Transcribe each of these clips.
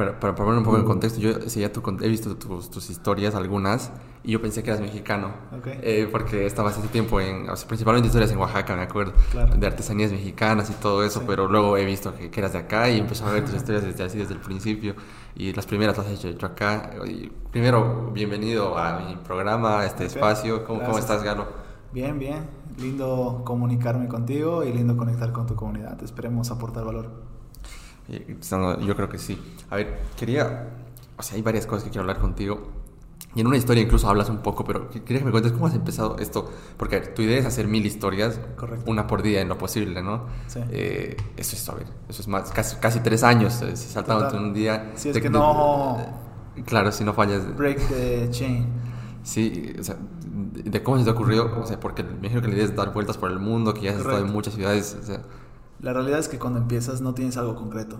para, para poner un poco en contexto, yo sí, ya tu, he visto tus, tus, historias, algunas, y yo pensé que eras mexicano. Eh, porque estabas hace tiempo en, o sea, principalmente historias en Oaxaca, me acuerdo, de artesanías mexicanas y todo eso, pero luego he visto que, que, eras de acá y empecé a ver tus historias desde así, desde el principio, y las primeras las has hecho, acá. Y primero, bienvenido a mi programa, a este espacio. ¿Cómo, ¿Cómo estás, Galo? Bien, bien. Lindo comunicarme contigo y lindo conectar con tu comunidad. Esperemos aportar valor. Yo creo que sí. A ver, quería, o sea, hay varias cosas que quiero hablar contigo. Y en una historia incluso hablas un poco, pero quería que me cuentes cómo has empezado esto. Porque tu idea es hacer mil historias, una por día en lo posible, ¿no? Sí. Eh, eso es, a ver, eso es más, casi, casi tres años, eh, si saltando en un día. Si es que no... claro, si no fallas. Break the chain. Sí, o sea, de cómo se te ocurrió, o sea, porque me imagino que la idea es dar vueltas por el mundo, que ya has estado en muchas ciudades, o sea... La realidad es que cuando empiezas no tienes algo concreto.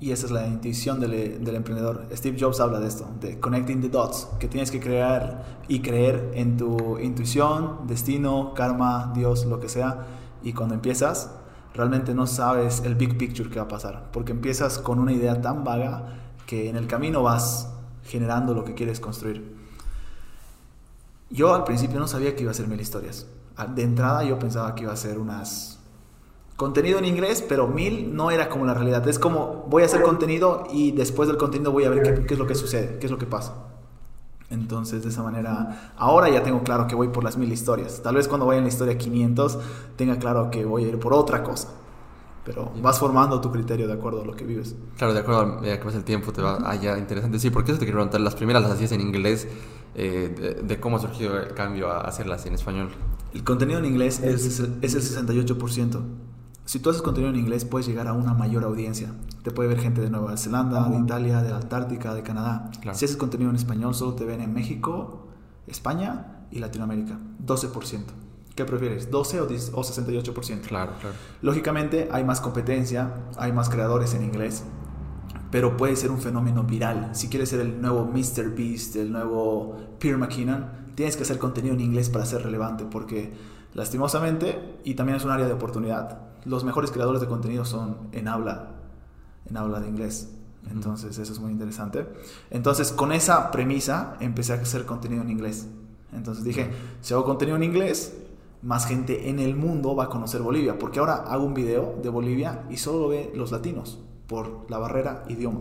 Y esa es la intuición del, del, emprendedor. Steve Jobs habla de esto, de connecting the dots, que tienes que crear y creer en tu intuición, destino, karma, Dios, lo que sea. Y cuando empiezas, realmente no sabes el big picture que va a pasar, porque empiezas con una idea tan vaga que en el camino vas generando lo que quieres construir. Yo al principio no sabía que iba a ser mil historias. De entrada yo pensaba que iba a ser unas contenido en inglés, pero mil no era como la realidad. Es como voy a hacer contenido y después del contenido voy a ver qué, es lo que sucede, qué es lo que pasa. Entonces, de esa manera, ahora ya tengo claro que voy por las mil historias. Tal vez cuando vaya en la historia 500 tenga claro que voy a ir por otra cosa. Pero vas formando tu criterio de acuerdo a lo que vives. Claro, de acuerdo a que pasa el tiempo, te va allá interesante. Sí, porque eso te quiero preguntar. Las primeras las hacías en inglés. Eh, de, cómo surgió el cambio a hacerlas en español. El contenido en inglés es, es el 68%. Si tú haces contenido en inglés, puedes llegar a una mayor audiencia. Te puede ver gente de Nueva Zelanda, de Italia, de la Antártica, de Canadá. Si haces contenido en español, solo te ven en México, España y Latinoamérica. 12%. ¿Qué prefieres? ¿12 o 68%? Claro, claro. Lógicamente hay más competencia, hay más creadores en inglés, pero puede ser un fenómeno viral. Si quieres ser el nuevo Mr. Beast, el nuevo Pierre McKinnon, tienes que hacer contenido en inglés para ser relevante, porque lastimosamente, y también es un área de oportunidad, los mejores creadores de contenido son en habla, en habla de inglés. Entonces, eso es muy interesante. Entonces, con esa premisa, empecé a hacer contenido en inglés. Entonces dije, si hago contenido en inglés, más gente en el mundo va a conocer Bolivia. Porque ahora hago un video de Bolivia y solo ve los latinos por la barrera idioma.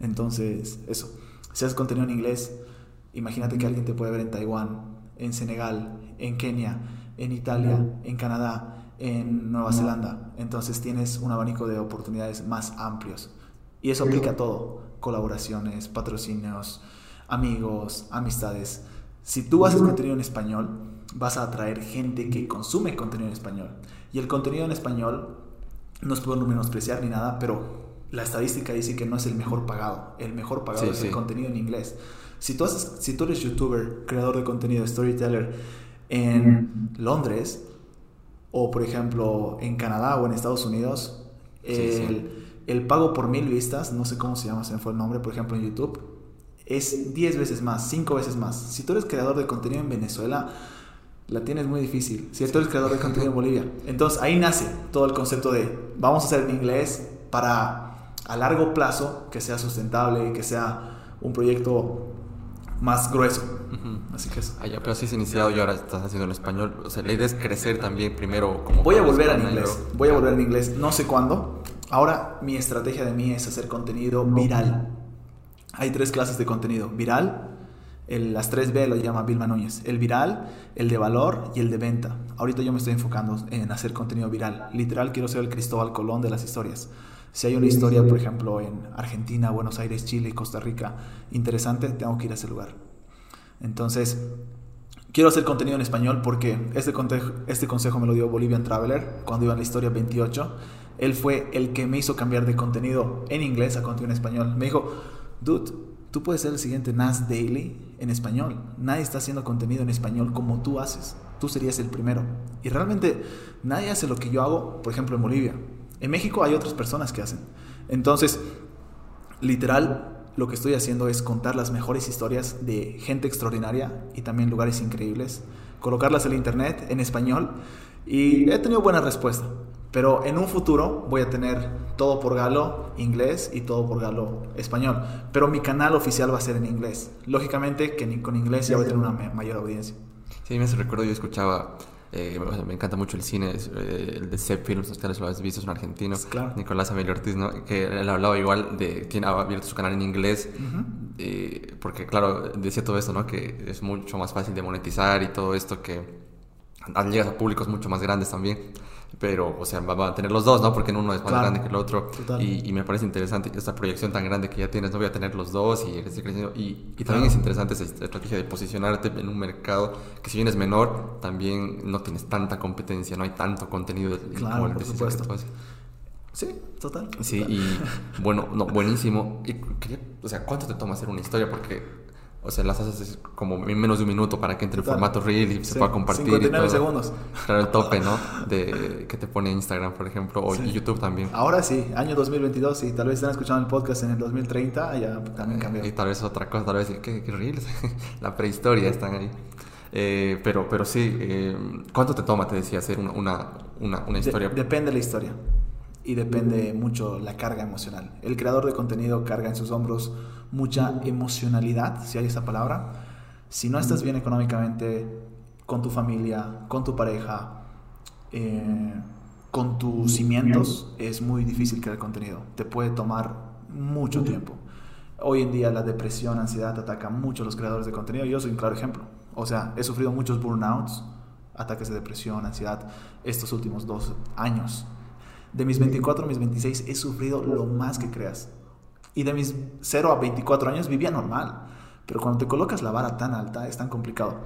Entonces, eso. Si haces contenido en inglés, imagínate que alguien te puede ver en Taiwán, en Senegal, en Kenia, en Italia, en Canadá, en Nueva Zelanda. Entonces tienes un abanico de oportunidades más amplios. Y eso aplica a todo. Colaboraciones, patrocinios, amigos, amistades. Si tú haces contenido en español, vas a atraer gente que consume contenido en español. Y el contenido en español no es por menospreciar ni nada, pero la estadística dice que no es el mejor pagado. El mejor pagado es el contenido en inglés. Si tú, haces, si tú eres youtuber, creador de contenido, storyteller en Londres, o por ejemplo en Canadá o en Estados Unidos, el, pago por mil vistas, no sé cómo se llama, se me fue el nombre, por ejemplo en YouTube, es 10 veces más, 5 veces más. Si tú eres creador de contenido en Venezuela, la tienes muy difícil. Si tú eres creador de contenido en Bolivia. Entonces ahí nace todo el concepto de vamos a hacer en inglés para a largo plazo que sea sustentable, que sea un proyecto más grueso. Así que es. Ah, ya, pero así has iniciado y ahora estás haciendo en español. O sea, la idea es crecer también primero como... Voy a volver al inglés. Voy a volver en inglés. No sé cuándo. Ahora mi estrategia de mí es hacer contenido viral. Hay tres clases de contenido. Viral, las tres B lo llama Vilma Núñez. El viral, el de valor y el de venta. Ahorita yo me estoy enfocando en hacer contenido viral. Literal quiero ser el Cristóbal Colón de las historias. Si hay una historia, por ejemplo, en Argentina, Buenos Aires, Chile, Costa Rica, interesante, tengo que ir a ese lugar. Entonces, quiero hacer contenido en español porque este, este consejo me lo dio Bolivian Traveler cuando iba en la historia 28. Él fue el que me hizo cambiar de contenido en inglés a contenido en español. Me dijo, dude, tú puedes ser el siguiente Nas Daily en español. Nadie está haciendo contenido en español como tú haces. Tú serías el primero. Y realmente nadie hace lo que yo hago, por ejemplo, en Bolivia. En México hay otras personas que hacen. Entonces, literal, lo que estoy haciendo es contar las mejores historias de gente extraordinaria y también lugares increíbles, colocarlas en internet en español y he tenido buena respuesta. Pero en un futuro voy a tener todo por Galo inglés y todo por Galo español. Pero mi canal oficial va a ser en inglés. Lógicamente que con inglés ya voy a tener una mayor audiencia. Sí, me recuerdo, yo escuchaba eh, me encanta mucho el cine, eh, el de Sep Films, si lo has visto, es un argentino, Nicolás Amelio Ortiz, ¿no? que él hablaba igual de quien ha abierto su canal en inglés, eh, porque claro, decía todo esto, ¿no? que es mucho más fácil de monetizar y todo esto que llegas a públicos mucho más grandes también pero, o sea, va a tener los dos, ¿no? Porque uno es más grande que el otro. Y, y, me parece interesante esta proyección tan grande que ya tienes, no voy a tener los dos y, y, y también es interesante esa estrategia de posicionarte en un mercado que si bien es menor, también no tienes tanta competencia, no hay tanto contenido de, claro, por supuesto. Sí, total. Sí, y bueno, no, buenísimo. Y o sea, ¿cuánto te toma hacer una historia? Porque o sea, las haces como en menos de un minuto para que entre el formato reel y se pueda compartir. 59 segundos. Claro, el tope, ¿no? De, que te pone Instagram, por ejemplo, o YouTube también. Ahora sí, año 2022, y tal vez están escuchando el podcast en el 2030, ya también cambió. Y tal vez otra cosa, tal vez, ¿qué, qué reels? La prehistoria están ahí. Eh, pero, pero sí, eh, ¿cuánto te toma, te decía, hacer una, una, una, historia? depende de la historia y depende mucho la carga emocional. El creador de contenido carga en sus hombros mucha emocionalidad, si hay esa palabra. Si no estás bien económicamente, con tu familia, con tu pareja, eh, con tus cimientos, es muy difícil crear contenido. Te puede tomar mucho tiempo. Hoy en día la depresión, ansiedad ataca mucho a los creadores de contenido. Yo soy un claro ejemplo. O sea, he sufrido muchos burnouts, ataques de depresión, ansiedad, estos últimos dos años. De mis 24 a mis 26 he sufrido lo más que creas. Y de mis 0 a 24 años vivía normal. Pero cuando te colocas la vara tan alta es tan complicado.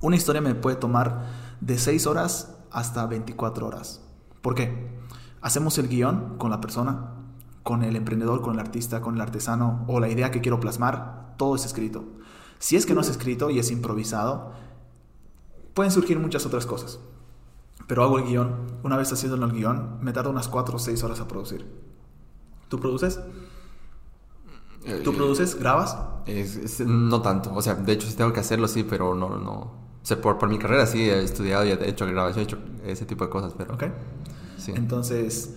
Una historia me puede tomar de 6 horas hasta 24 horas. ¿Por qué? Hacemos el guion con la persona, con el emprendedor, con el artista, con el artesano o la idea que quiero plasmar. Todo es escrito. Si es que no es escrito y es improvisado, pueden surgir muchas otras cosas. Pero hago el guion. Una vez haciendo el guion, me tarda unas 4 o 6 horas a producir. ¿Tú produces? ¿Tú produces? ¿Grabas? no tanto. O sea, de hecho, sí tengo que hacerlo, sí, pero no. no. O sea, por, por mi carrera sí he estudiado y he hecho grabación, he hecho ese tipo de cosas, pero. Ok. Sí. Entonces,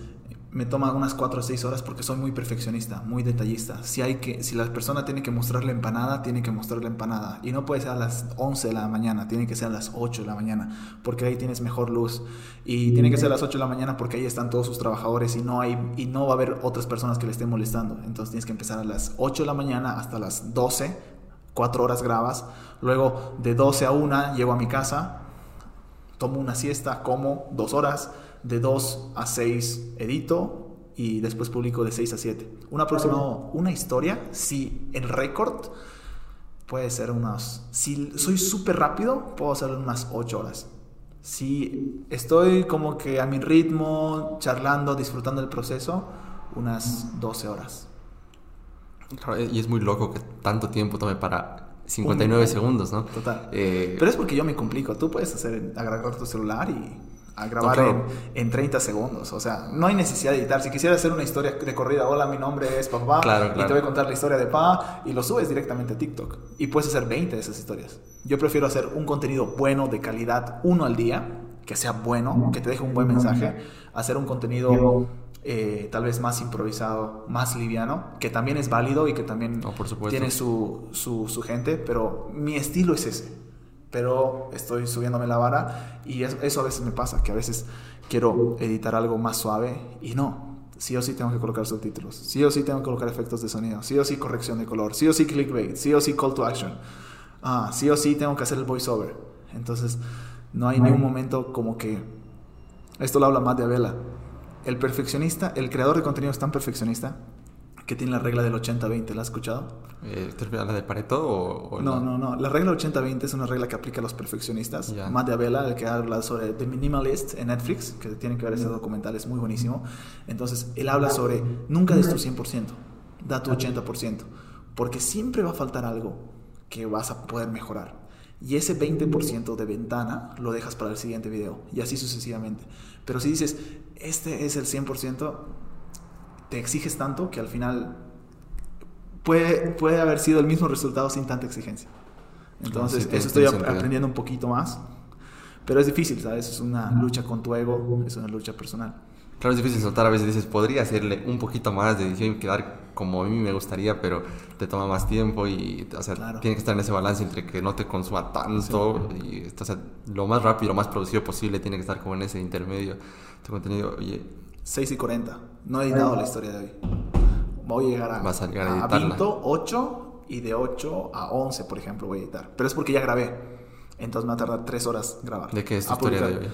me toma unas 4 o 6 horas porque soy muy perfeccionista, muy detallista. Si, hay que, si la persona tiene que mostrar la empanada, tiene que mostrar la empanada. Y no puede ser a las 11 de la mañana, tiene que ser a las 8 de la mañana, porque ahí tienes mejor luz. Y tiene que ser a las 8 de la mañana porque ahí están todos sus trabajadores y no, hay, y no va a haber otras personas que le estén molestando. Entonces tienes que empezar a las 8 de la mañana hasta las 12, 4 horas grabas. Luego de 12 a 1 llego a mi casa, tomo una siesta, como 2 horas de 2 a 6 edito y después publico de 6 a 7. Un aproximado, una historia, si el récord puede ser unas, si soy súper rápido, puedo hacerlo en unas 8 horas. Si estoy como que a mi ritmo, charlando, disfrutando del proceso, unas 12 horas. Y es muy loco que tanto tiempo tome para 59 segundos, ¿no? Total. Eh, Pero es porque yo me complico. Tú puedes hacer, agarrar tu celular y a grabar en, en, 30 segundos. O sea, no hay necesidad de editar. Si quisiera hacer una historia de corrida, hola, mi nombre es papá, y te voy a contar la historia de pa, y lo subes directamente a TikTok. Y puedes hacer 20 de esas historias. Yo prefiero hacer un contenido bueno, de calidad, uno al día, que sea bueno, que te deje un buen mensaje, hacer un contenido eh, tal vez más improvisado, más liviano, que también es válido y que también tiene su, su, su gente, pero mi estilo es ese pero estoy subiéndome la vara y eso, a veces me pasa, que a veces quiero editar algo más suave y no, sí o sí tengo que colocar subtítulos, sí o sí tengo que colocar efectos de sonido, sí o sí corrección de color, sí o sí clickbait, sí o sí call to action, ah, sí o sí tengo que hacer el voiceover. Entonces, no hay ningún momento como que, esto lo habla más de Abela, el perfeccionista, el creador de contenido es tan perfeccionista que tiene la regla del 80-20, ¿la has escuchado? Eh, ¿Te refieres a la de Pareto o, no, no, no, La regla 80-20 es una regla que aplica a los perfeccionistas. Matt de Abela, el que habla sobre The Minimalist en Netflix, que tiene que ver ese documental, es muy buenísimo. Entonces, él habla sobre nunca des tu 100%, da tu 80%, porque siempre va a faltar algo que vas a poder mejorar. Y ese 20% de ventana lo dejas para el siguiente video, y así sucesivamente. Pero si dices, este es el 100%, te exiges tanto que al final puede, puede haber sido el mismo resultado sin tanta exigencia. Entonces, eso estoy aprendiendo un poquito más. Pero es difícil, ¿sabes? Es una lucha con tu ego, es una lucha personal. Claro, es difícil soltar. A veces dices, podría hacerle un poquito más de edición y quedar como a mí me gustaría, pero te toma más tiempo y, o sea, tiene que estar en ese balance entre que no te consuma tanto y, o sea, lo más rápido, lo más producido posible, tiene que estar como en ese intermedio. Tu contenido, oye. 6 y 40. No he editado la historia de hoy. Voy a llegar a, Vas a, llegar a, a 8 y de 8 a 11, por ejemplo, voy a editar. Pero es porque ya grabé. Entonces me va a tardar 3 horas grabar. ¿De qué es tu historia de hoy?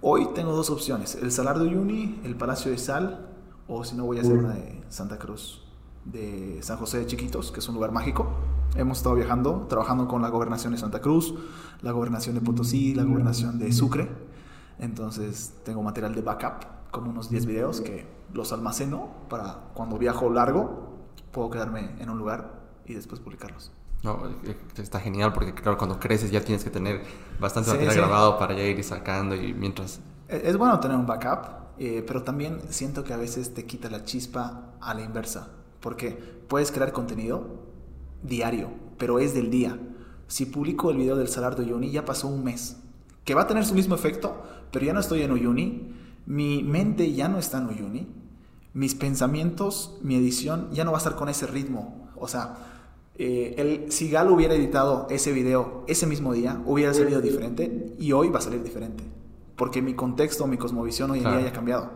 Hoy tengo dos opciones. El Salar de Uyuni, el Palacio de Sal, o si no voy a hacer una de Santa Cruz, de San José de Chiquitos, que es un lugar mágico. Hemos estado viajando, trabajando con la gobernación de Santa Cruz, la gobernación de Potosí, la gobernación de Sucre. Entonces tengo material de backup, como unos 10 videos que los almaceno para cuando viajo largo, puedo quedarme en un lugar y después publicarlos. No, eh, está genial porque claro, cuando creces ya tienes que tener bastante material grabado para ya ir sacando y mientras... E, es bueno tener un backup, eh, pero también siento que a veces te quita la chispa a la inversa, porque puedes crear contenido diario, pero es del día. Si publico el video del Salar de Uyuni, ya pasó un mes, que va a tener su mismo efecto, pero ya no estoy en Uyuni, mi mente ya no está en Uyuni, mis pensamientos, mi edición ya no va a estar con ese ritmo. O sea, eh, el, si Galo hubiera editado ese video ese mismo día, hubiera salido diferente y hoy va a salir diferente. Porque mi contexto, mi cosmovisión hoy en día haya cambiado.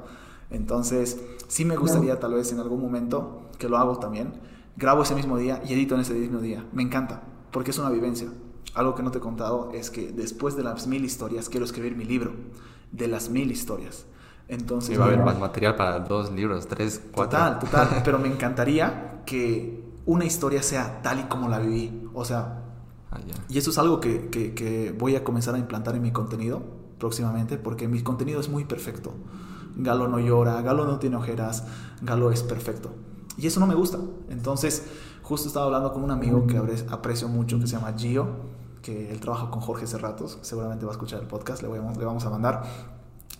Entonces, sí me gustaría tal vez en algún momento, que lo hago también, grabo ese mismo día y edito en ese mismo día. Me encanta, porque es una vivencia. Algo que no te he contado es que después de las mil historias quiero escribir mi libro, de las mil historias. Entonces, va a haber más material para dos libros, tres, cuatro. Total, total. pero me encantaría que una historia sea tal y como la viví. O sea, ah, y eso es algo que, que, voy a comenzar a implantar en mi contenido próximamente, porque mi contenido es muy perfecto. Galo no llora, Galo no tiene ojeras, Galo es perfecto. Y eso no me gusta. Entonces, justo estaba hablando con un amigo que aprecio mucho, que se llama Gio, que él trabaja con Jorge Cerratos, seguramente va a escuchar el podcast, le, le vamos a mandar.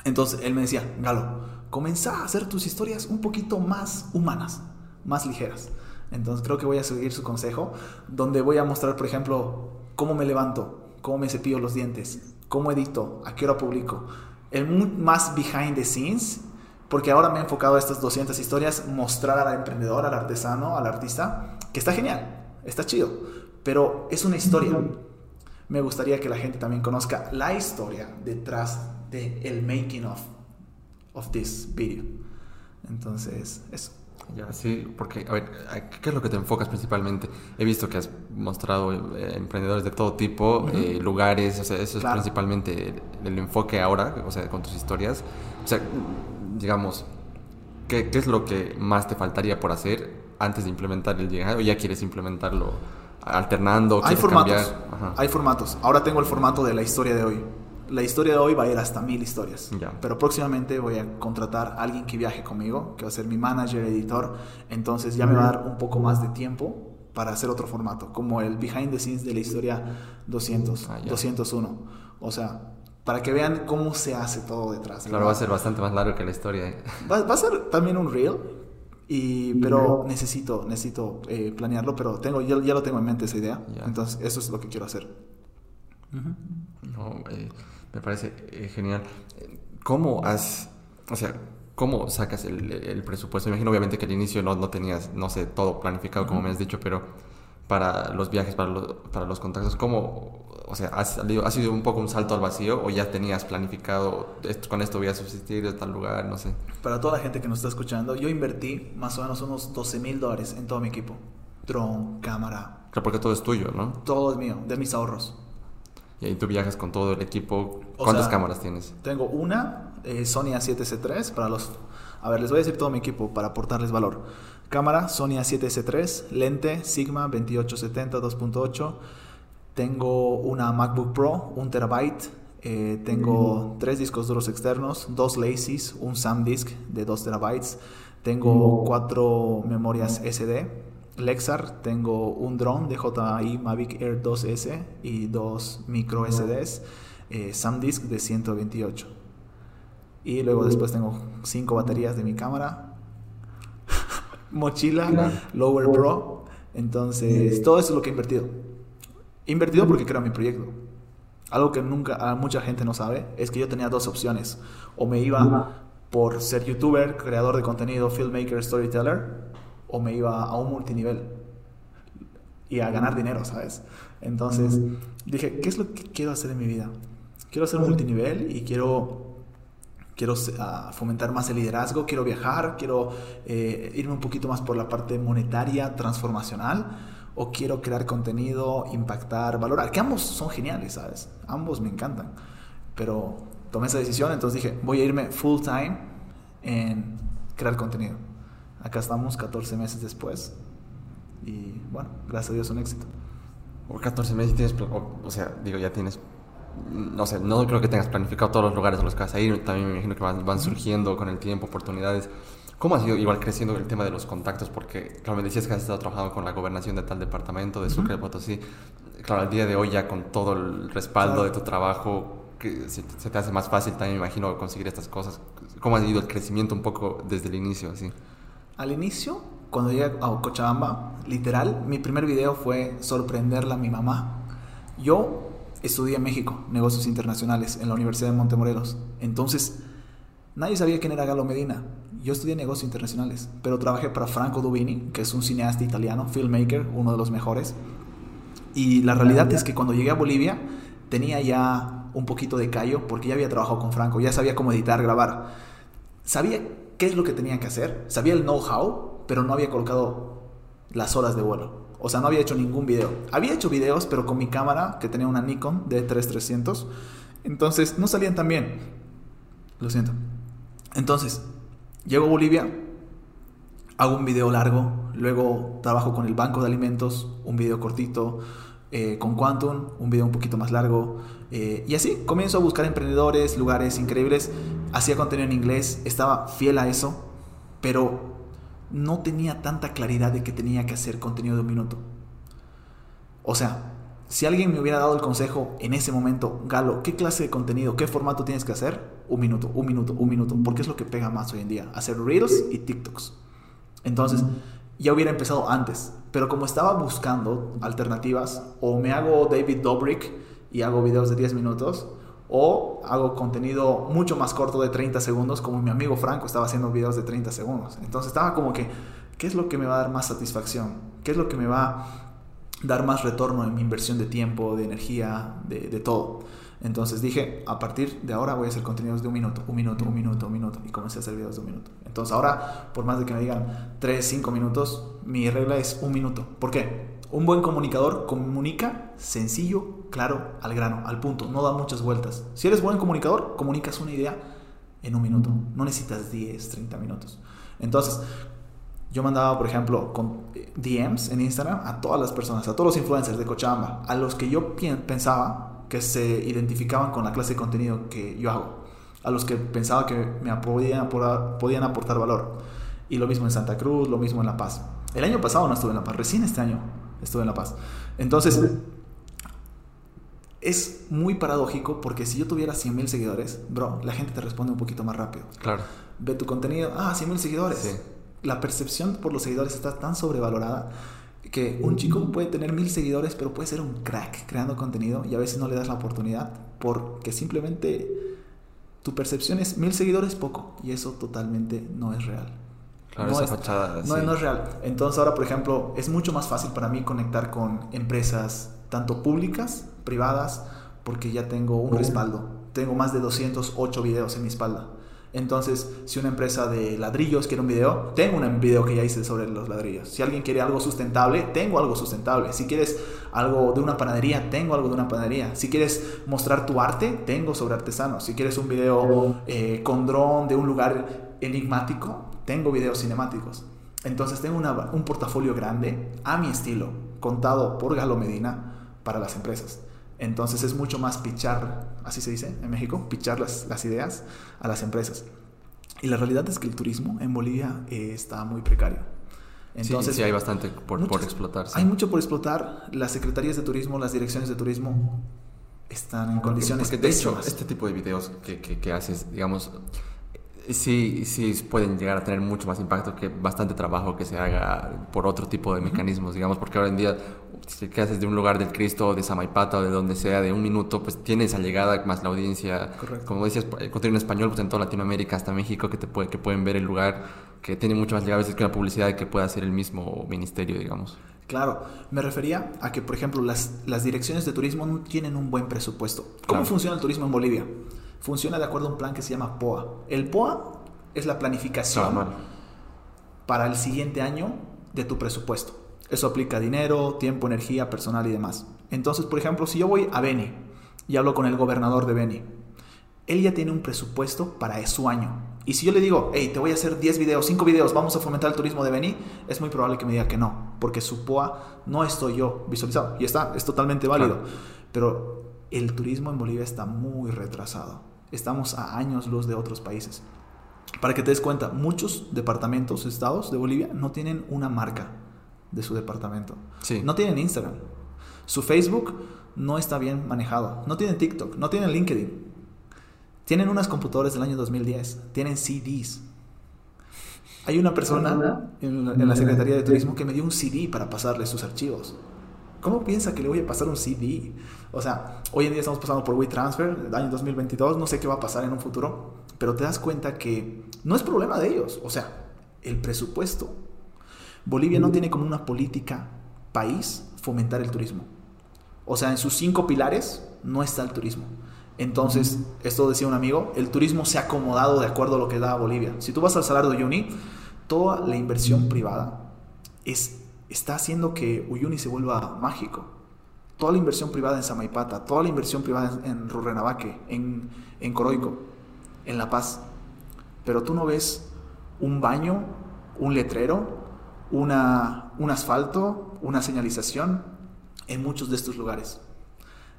Entonces, él me decía, Galo, comienza a hacer tus historias un poquito más humanas, más ligeras. Entonces creo que voy a seguir su consejo, donde voy a mostrar, por ejemplo, cómo me levanto, cómo me cepillo los dientes, cómo edito, a qué hora publico. El más behind the scenes, porque ahora me he enfocado a estas 200 historias, mostrar al emprendedor, al artesano, al artista, que está genial, está chido, pero es una historia. Me gustaría que la gente también conozca la historia detrás del el making of, of this video. Entonces, eso. Ya, sí, porque, a ver, ¿qué es lo que te enfocas principalmente? He visto que has mostrado eh, emprendedores de todo tipo, eh, lugares, o sea, eso es principalmente el, enfoque ahora, o sea, con tus historias. O sea, digamos, ¿qué, ¿qué, es lo que más te faltaría por hacer antes de implementar el llegado? ¿O ya quieres implementarlo alternando? Hay formatos, hay formatos. Ahora tengo el formato de la historia de hoy la historia de hoy va a ir hasta mil historias. Pero próximamente voy a contratar a alguien que viaje conmigo, que va a ser mi manager, editor. Entonces ya me va a dar un poco más de tiempo para hacer otro formato, como el behind the scenes de la historia 200, 201. Ah, o sea, para que vean cómo se hace todo detrás. Claro, va a ser bastante más largo que la historia. ¿eh? Va, a ser también un reel, y, pero necesito, necesito eh, planearlo, pero tengo, ya, ya, lo tengo en mente esa idea. Entonces, eso es lo que quiero hacer. No, eh, me parece eh, genial. ¿Cómo has, o sea, cómo sacas el, presupuesto? Imagino obviamente que al inicio no, no tenías, no sé, todo planificado como me has dicho, pero para los viajes, para, para los contactos, ¿cómo, o sea, has, ha sido un poco un salto al vacío o ya tenías planificado, esto, con esto voy a subsistir de tal lugar, no sé? Para toda la gente que nos está escuchando, yo invertí más o menos unos 12 mil dólares en todo mi equipo. Dron, cámara. Claro, porque todo es tuyo, ¿no? Todo es mío, de mis ahorros. Y ahí tú viajas con todo el equipo. ¿Cuántas cámaras tienes? Tengo una eh, Sony A7C3 para los... A ver, les voy a decir todo mi equipo para aportarles valor. Cámara Sony A7C3, lente Sigma 2870 2.8. Tengo una MacBook Pro, un terabyte. Eh, tengo tres discos duros externos, dos LaCys, un SanDisk de 2 terabytes. Tengo cuatro memorias SD Lexar tengo un drone de JI Mavic Air 2S y dos micro SDs, eh, SanDisk de 128. Y luego después tengo cinco baterías de mi cámara, mochila, Lower Pro. Entonces, todo eso es lo que he invertido. Invertido porque creo mi proyecto. Algo que nunca mucha gente no sabe es que yo tenía dos opciones. O me iba por ser youtuber, creador de contenido, filmmaker, storyteller, o me iba a un multinivel y a ganar dinero, ¿sabes? Entonces dije, ¿qué es lo que quiero hacer en mi vida? Quiero hacer multinivel y quiero, quiero ah, fomentar más el liderazgo, quiero viajar, quiero eh, irme un poquito más por la parte monetaria, transformacional, o quiero crear contenido, impactar, valorar, que ambos son geniales, ¿sabes? Ambos me encantan, pero tomé esa decisión, entonces dije, voy a irme full time en crear contenido. Acá estamos 14 meses después y bueno, gracias a Dios un éxito. Por 14 meses tienes, o, sea, digo, ya tienes, no sé, no creo que tengas planificado todos los lugares a los que vas a ir, también me imagino que van, van surgiendo con el tiempo oportunidades. ¿Cómo ha sido igual creciendo el tema de los contactos? Porque, claro, me decías que has estado trabajando con la gobernación de tal departamento, de Sucre, de Potosí. Claro, al día de hoy ya con todo el respaldo de tu trabajo, que se, te hace más fácil también, me imagino, conseguir estas cosas. ¿Cómo ha sido el crecimiento un poco desde el inicio? Así? Al inicio, cuando llegué a Cochabamba, literal, mi primer video fue sorprenderla a mi mamá. Yo estudié en México, negocios internacionales, en la Universidad de Montemorelos. Entonces, nadie sabía quién era Galo Medina. Yo estudié negocios internacionales, pero trabajé para Franco Dubini, que es un cineasta italiano, filmmaker, uno de los mejores. Y la realidad es que cuando llegué a Bolivia, tenía ya un poquito de callo porque ya había trabajado con Franco, ya sabía cómo editar, grabar. Sabía qué es lo que tenía que hacer, sabía el know-how, pero no había colocado las horas de vuelo. O sea, no había hecho ningún video. Había hecho videos, pero con mi cámara, que tenía una Nikon D3300. Entonces, no salían tan bien. Lo siento. Entonces, llego a Bolivia, hago un video largo, luego trabajo con el banco de alimentos, un video cortito, eh, con Quantum, un video un poquito más largo. Eh, y así comienzo a buscar emprendedores, lugares increíbles. Hacía contenido en inglés, estaba fiel a eso, pero no tenía tanta claridad de que tenía que hacer contenido de un minuto. O sea, si alguien me hubiera dado el consejo en ese momento, Galo, ¿qué clase de contenido, qué formato tienes que hacer? Un minuto, un minuto, un minuto, porque es lo que pega más hoy en día, hacer reels y TikToks. Entonces, ya hubiera empezado antes, pero como estaba buscando alternativas, o me hago David Dobrik y hago videos de 10 minutos, o hago contenido mucho más corto de 30 segundos, como mi amigo Franco estaba haciendo videos de 30 segundos. Entonces estaba como que, ¿qué es lo que me va a dar más satisfacción? ¿Qué es lo que me va a dar más retorno en mi inversión de tiempo, de energía, de, todo? Entonces dije, a partir de ahora voy a hacer contenidos de un minuto, un minuto, un minuto, un minuto. Y comencé a hacer videos de un minuto. Entonces ahora, por más de que me digan 3, 5 minutos, mi regla es un minuto. ¿Por qué? Un buen comunicador comunica sencillo, claro, al grano, al punto, no da muchas vueltas. Si eres buen comunicador, comunicas una idea en un minuto, no necesitas 10, 30 minutos. Entonces, yo mandaba, por ejemplo, con eh, DMs en Instagram a todas las personas, a todos los influencers de Cochabamba, a los que yo pensaba que se identificaban con la clase de contenido que yo hago, a los que pensaba que me podían podían aportar valor. Y lo mismo en Santa Cruz, lo mismo en La Paz. El año pasado no estuve en La Paz, recién este año estuve en La Paz. Entonces, es muy paradójico porque si yo tuviera 100 mil seguidores, bro, la gente te responde un poquito más rápido. Claro. Ve tu contenido, ah, 100 mil seguidores. Sí. La percepción por los seguidores está tan sobrevalorada que un chico puede tener mil seguidores, pero puede ser un crack creando contenido y a veces no le das la oportunidad porque simplemente tu percepción es mil seguidores poco y eso totalmente no es real no, es, fachada, no, es real. Entonces ahora, por ejemplo, es mucho más fácil para mí conectar con empresas, tanto públicas, privadas, porque ya tengo un respaldo. Tengo más de 208 videos en mi espalda. Entonces, si una empresa de ladrillos quiere un video, tengo un video que ya hice sobre los ladrillos. Si alguien quiere algo sustentable, tengo algo sustentable. Si quieres algo de una panadería, tengo algo de una panadería. Si quieres mostrar tu arte, tengo sobre artesanos. Si quieres un video eh, con dron de un lugar enigmático, tengo videos cinemáticos. Entonces tengo un portafolio grande a mi estilo, contado por Galo Medina para las empresas. Entonces es mucho más pichar, así se dice en México, pichar las, las ideas a las empresas. Y la realidad es que el turismo en Bolivia eh, está muy precario. Entonces, sí, sí, hay bastante por, por explotar. Hay mucho por explotar. Las secretarías de turismo, las direcciones de turismo están en condiciones que de hecho, este tipo de videos que, que, que haces, digamos, sí, sí pueden llegar a tener mucho más impacto que bastante trabajo que se haga por otro tipo de mecanismos, digamos, porque ahora en día si te haces de un lugar del Cristo, o de Samaipata, o de donde sea, de un minuto, pues tienes esa llegada más la audiencia. Como decías, contenido en español, pues en toda Latinoamérica, hasta México, que, te puede, que pueden ver el lugar, que tiene mucho más llegada a veces que una publicidad que pueda hacer el mismo ministerio, digamos. Claro, me refería a que, por ejemplo, las, las direcciones de turismo no tienen un buen presupuesto. ¿Cómo funciona el turismo en Bolivia? Funciona de acuerdo a un plan que se llama POA. El POA es la planificación para el siguiente año de tu presupuesto. Eso aplica dinero, tiempo, energía, personal y demás. Entonces, por ejemplo, si yo voy a Beni y hablo con el gobernador de Beni, él ya tiene un presupuesto para su año. Y si yo le digo, hey, te voy a hacer 10 videos, 5 videos, vamos a fomentar el turismo de Beni, es muy probable que me diga que no, porque su POA no estoy yo visualizado. Y está, es totalmente válido. Pero el turismo en Bolivia está muy retrasado. Estamos a años luz de otros países. Para que te des cuenta, muchos departamentos, estados de Bolivia no tienen una marca de su departamento. No tienen Instagram. Su Facebook no está bien manejado. No tienen TikTok, no tienen LinkedIn. Tienen unas computadoras del año 2010, tienen CDs. Hay una persona en la, Secretaría de Turismo que me dio un CD para pasarle sus archivos. ¿Cómo piensa que le voy a pasar un CD? O sea, hoy en día estamos pasando por WeTransfer, el año 2022, no sé qué va a pasar en un futuro, pero te das cuenta que no es problema de ellos. O sea, el presupuesto Bolivia no tiene como una política país fomentar el turismo. O sea, en sus cinco pilares no está el turismo. Entonces, esto decía un amigo, el turismo se ha acomodado de acuerdo a lo que da Bolivia. Si tú vas al Salar de Uyuni, toda la inversión privada es, está haciendo que Uyuni se vuelva mágico. Toda la inversión privada en Samaipata, toda la inversión privada en Rurrenabaque, en, en Coroico, en La Paz. Pero tú no ves un baño, un letrero, una, un asfalto, una señalización en muchos de estos lugares.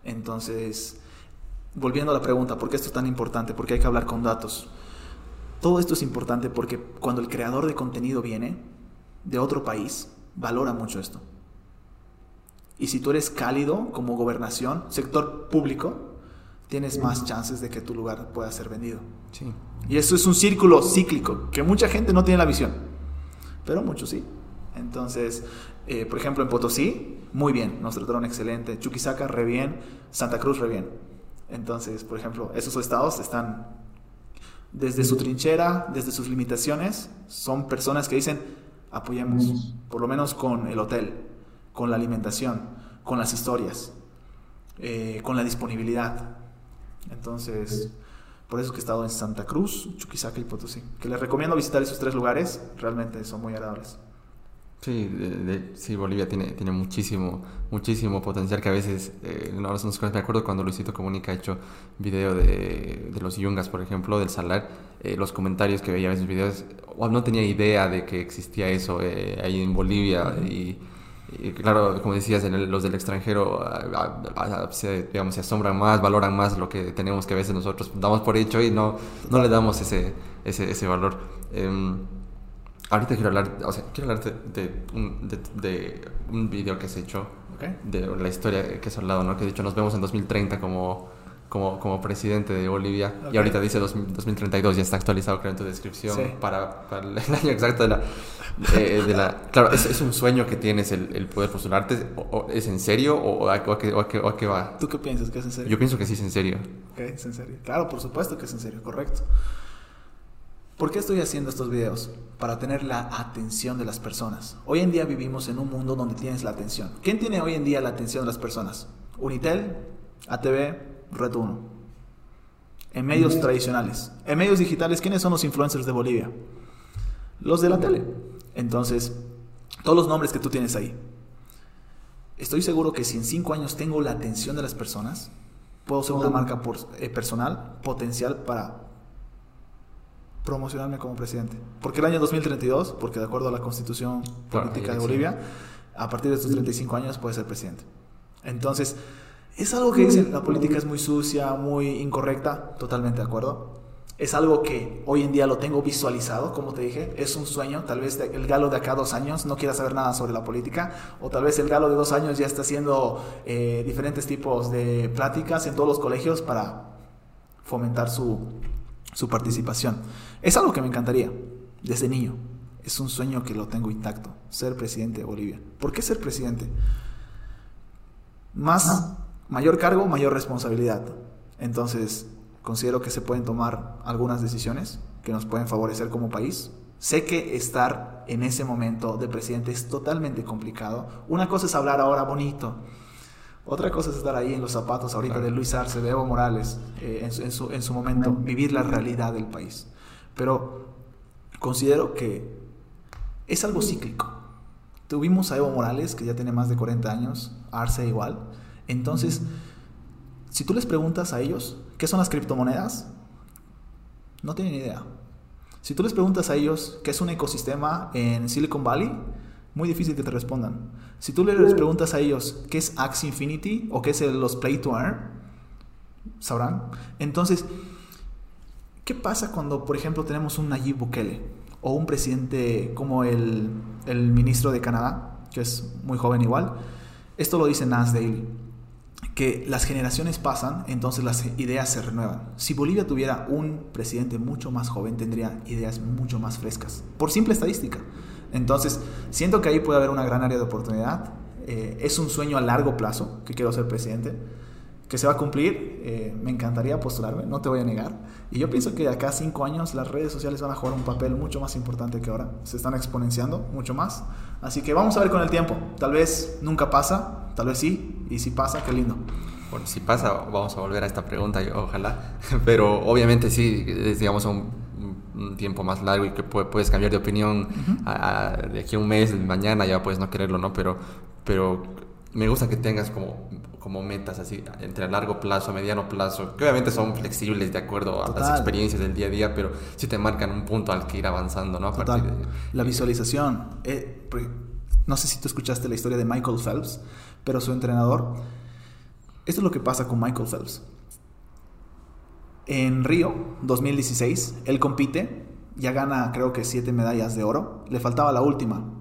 Entonces, volviendo a la pregunta, ¿por qué esto es tan importante? Porque hay que hablar con datos. Todo esto es importante porque cuando el creador de contenido viene de otro país, valora mucho esto. Y si tú eres cálido como gobernación, sector público, tienes más chances de que tu lugar pueda ser vendido. Y eso es un círculo cíclico, que mucha gente no tiene la visión, pero muchos sí. Entonces, eh, por ejemplo, en Potosí, muy bien, nos trataron excelente. Chuquisaca, re bien. Santa Cruz, re bien. Entonces, por ejemplo, esos estados están desde su trinchera, desde sus limitaciones, son personas que dicen, apoyemos, por lo menos con el hotel, con la alimentación, con las historias, eh, con la disponibilidad. Entonces, por eso que he estado en Santa Cruz, Chuquisaca y Potosí, que les recomiendo visitar esos tres lugares, realmente son muy agradables. Sí, sí, Bolivia tiene, tiene muchísimo, muchísimo potencial que a veces, eh, no nos me acuerdo cuando Luisito Comunica ha hecho video de, de los yungas, por ejemplo, del salar, eh, los comentarios que veía en esos videos, no tenía idea de que existía eso eh, ahí en Bolivia. Y, claro, como decías, los del extranjero se, digamos, se asombran más, valoran más lo que tenemos que a veces nosotros damos por hecho y no, no le damos ese, ese, ese valor. Ahorita quiero hablar, o sea, quiero hablar de, un, de, un video que has hecho, de la historia que has hablado, ¿no? Que de hecho nos vemos en 2030 como, como, como presidente de Bolivia y ahorita dice 2032, ya está actualizado creo en tu descripción para, para, el año exacto de la... de la claro, ¿es, ¿es, un sueño que tienes el, el poder postularte? O, ¿Es en serio o, a, qué, o, a qué, o a qué va? ¿Tú qué piensas que es en serio? Yo pienso que sí es en serio. Ok, es en serio. Claro, por supuesto que es en serio, correcto. ¿Por qué estoy haciendo estos videos? Para tener la atención de las personas. Hoy en día vivimos en un mundo donde tienes la atención. ¿Quién tiene hoy en día la atención de las personas? Unitel, ATV, Red 1. En medios tradicionales. En medios digitales, ¿quiénes son los influencers de Bolivia? Los de la tele. Entonces, todos los nombres que tú tienes ahí. Estoy seguro que si en cinco años tengo la atención de las personas, puedo ser una marca eh, personal potencial para promocionarme como presidente. Porque el año 2032, porque de acuerdo a la constitución política de Bolivia, a partir de estos 35 años puede ser presidente. Entonces, es algo que dicen, la política es muy sucia, muy incorrecta, totalmente de acuerdo. Es algo que hoy en día lo tengo visualizado, como te dije, es un sueño, tal vez el galo de acá a dos años no quiera saber nada sobre la política, o tal vez el galo de dos años ya está haciendo eh, diferentes tipos de pláticas en todos los colegios para fomentar su, su participación. Es algo que me encantaría desde niño. Es un sueño que lo tengo intacto, ser presidente de Bolivia. ¿Por qué ser presidente? Más, mayor cargo, mayor responsabilidad. Entonces, considero que se pueden tomar algunas decisiones que nos pueden favorecer como país. Sé que estar en ese momento de presidente es totalmente complicado. Una cosa es hablar ahora bonito. Otra cosa es estar ahí en los zapatos ahorita de Luis Arce, de Evo Morales, eh, en, su, en su momento, vivir la realidad del país. Pero considero que es algo cíclico. Tuvimos a Evo Morales, que ya tiene más de 40 años, Arce igual. Entonces, si tú les preguntas a ellos, ¿qué son las criptomonedas? No tienen idea. Si tú les preguntas a ellos qué es un ecosistema en Silicon Valley, muy difícil que te respondan. Si tú les preguntas a ellos qué es Axie Infinity o qué es los Play to Earn, sabrán. Entonces, ¿qué pasa cuando, por ejemplo, tenemos un Nayib Bukele o un presidente como el, el ministro de Canadá, que es muy joven igual? Esto lo dice Nas Daily que las generaciones pasan, entonces las ideas se renuevan. Si Bolivia tuviera un presidente mucho más joven, tendría ideas mucho más frescas, por simple estadística. Entonces, siento que ahí puede haber una gran área de oportunidad. Eh, es un sueño a largo plazo que quiero ser presidente, que se va a cumplir. Eh, me encantaría postularme, no te voy a negar. Y yo pienso que de acá a cinco años las redes sociales van a jugar un papel mucho más importante que ahora. Se están exponenciando mucho más. Así que vamos a ver con el tiempo. Tal vez nunca pasa, tal vez sí. Y si pasa, qué lindo. Bueno, si pasa, vamos a volver a esta pregunta, ojalá. Pero obviamente sí, es, digamos, un, tiempo más largo y que puedes cambiar de opinión de aquí a un mes, mañana ya puedes no quererlo, ¿no? Pero, pero me gusta que tengas como, como metas así, entre a largo plazo, a mediano plazo, que obviamente son flexibles de acuerdo a las experiencias del día a día, pero sí te marcan un punto al que ir avanzando, ¿no? La visualización. Eh, no sé si tú escuchaste la historia de Michael Phelps, pero su entrenador, esto es lo que pasa con Michael Phelps. En Río 2016, él compite, ya gana creo que siete medallas de oro, le faltaba la última.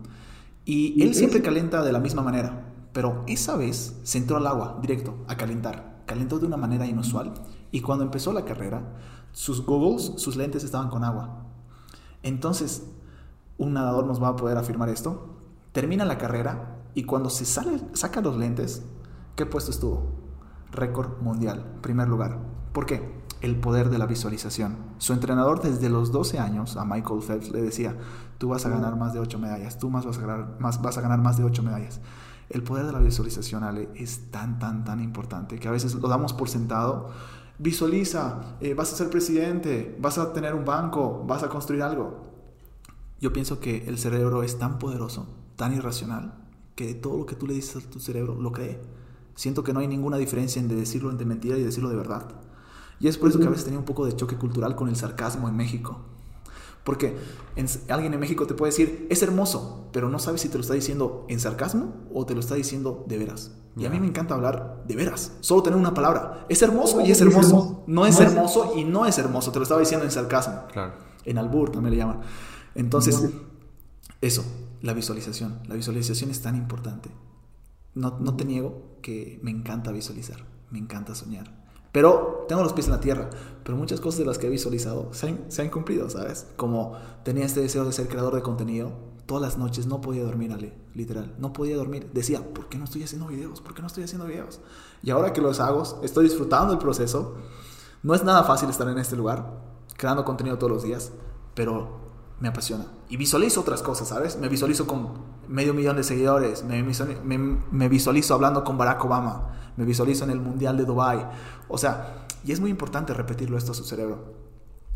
Y él siempre calienta de la misma manera, pero esa vez se entró al agua directo a calentar. Calentó de una manera inusual y cuando empezó la carrera, sus goggles, sus lentes estaban con agua. Entonces, un nadador nos va a poder afirmar esto. Termina la carrera y cuando se sale, saca los lentes, ¿qué puesto estuvo? Récord mundial, primer lugar. ¿Por qué? El poder de la visualización. Su entrenador desde los 12 años a Michael Phelps le decía, tú vas a ganar más de 8 medallas, tú más vas a ganar más, vas a ganar más de 8 medallas. El poder de la visualización, Ale, es tan, tan, tan importante que a veces lo damos por sentado. Visualiza, eh, vas a ser presidente, vas a tener un banco, vas a construir algo. Yo pienso que el cerebro es tan poderoso, tan irracional, que todo lo que tú le dices a tu cerebro lo cree. Siento que no hay ninguna diferencia entre decirlo de mentira y decirlo de verdad. Y es por eso que a veces tenía un poco de choque cultural con el sarcasmo en México. Porque alguien en México te puede decir, es hermoso, pero no sabes si te lo está diciendo en sarcasmo o te lo está diciendo de veras. Y a mí me encanta hablar de veras, solo tener una palabra. Es hermoso y es hermoso. No es hermoso y no es hermoso, te lo estaba diciendo en sarcasmo. Claro. En albur también le llaman. Entonces, eso, la visualización. La visualización es tan importante. No, no te niego que me encanta visualizar, me encanta soñar. Pero tengo los pies en la tierra. Pero muchas cosas de las que he visualizado se han, cumplido, ¿sabes? Como tenía este deseo de ser creador de contenido. Todas las noches no podía dormir, Ale, literal. No podía dormir. Decía, ¿por qué no estoy haciendo videos? ¿Por qué no estoy haciendo videos? Y ahora que los hago, estoy disfrutando el proceso. No es nada fácil estar en este lugar, creando contenido todos los días. Pero me apasiona. Y visualizo otras cosas, ¿sabes? Me visualizo con medio millón de seguidores, me, me, visualizo hablando con Barack Obama, me visualizo en el Mundial de Dubai. O sea, y es muy importante repetirlo esto a su cerebro.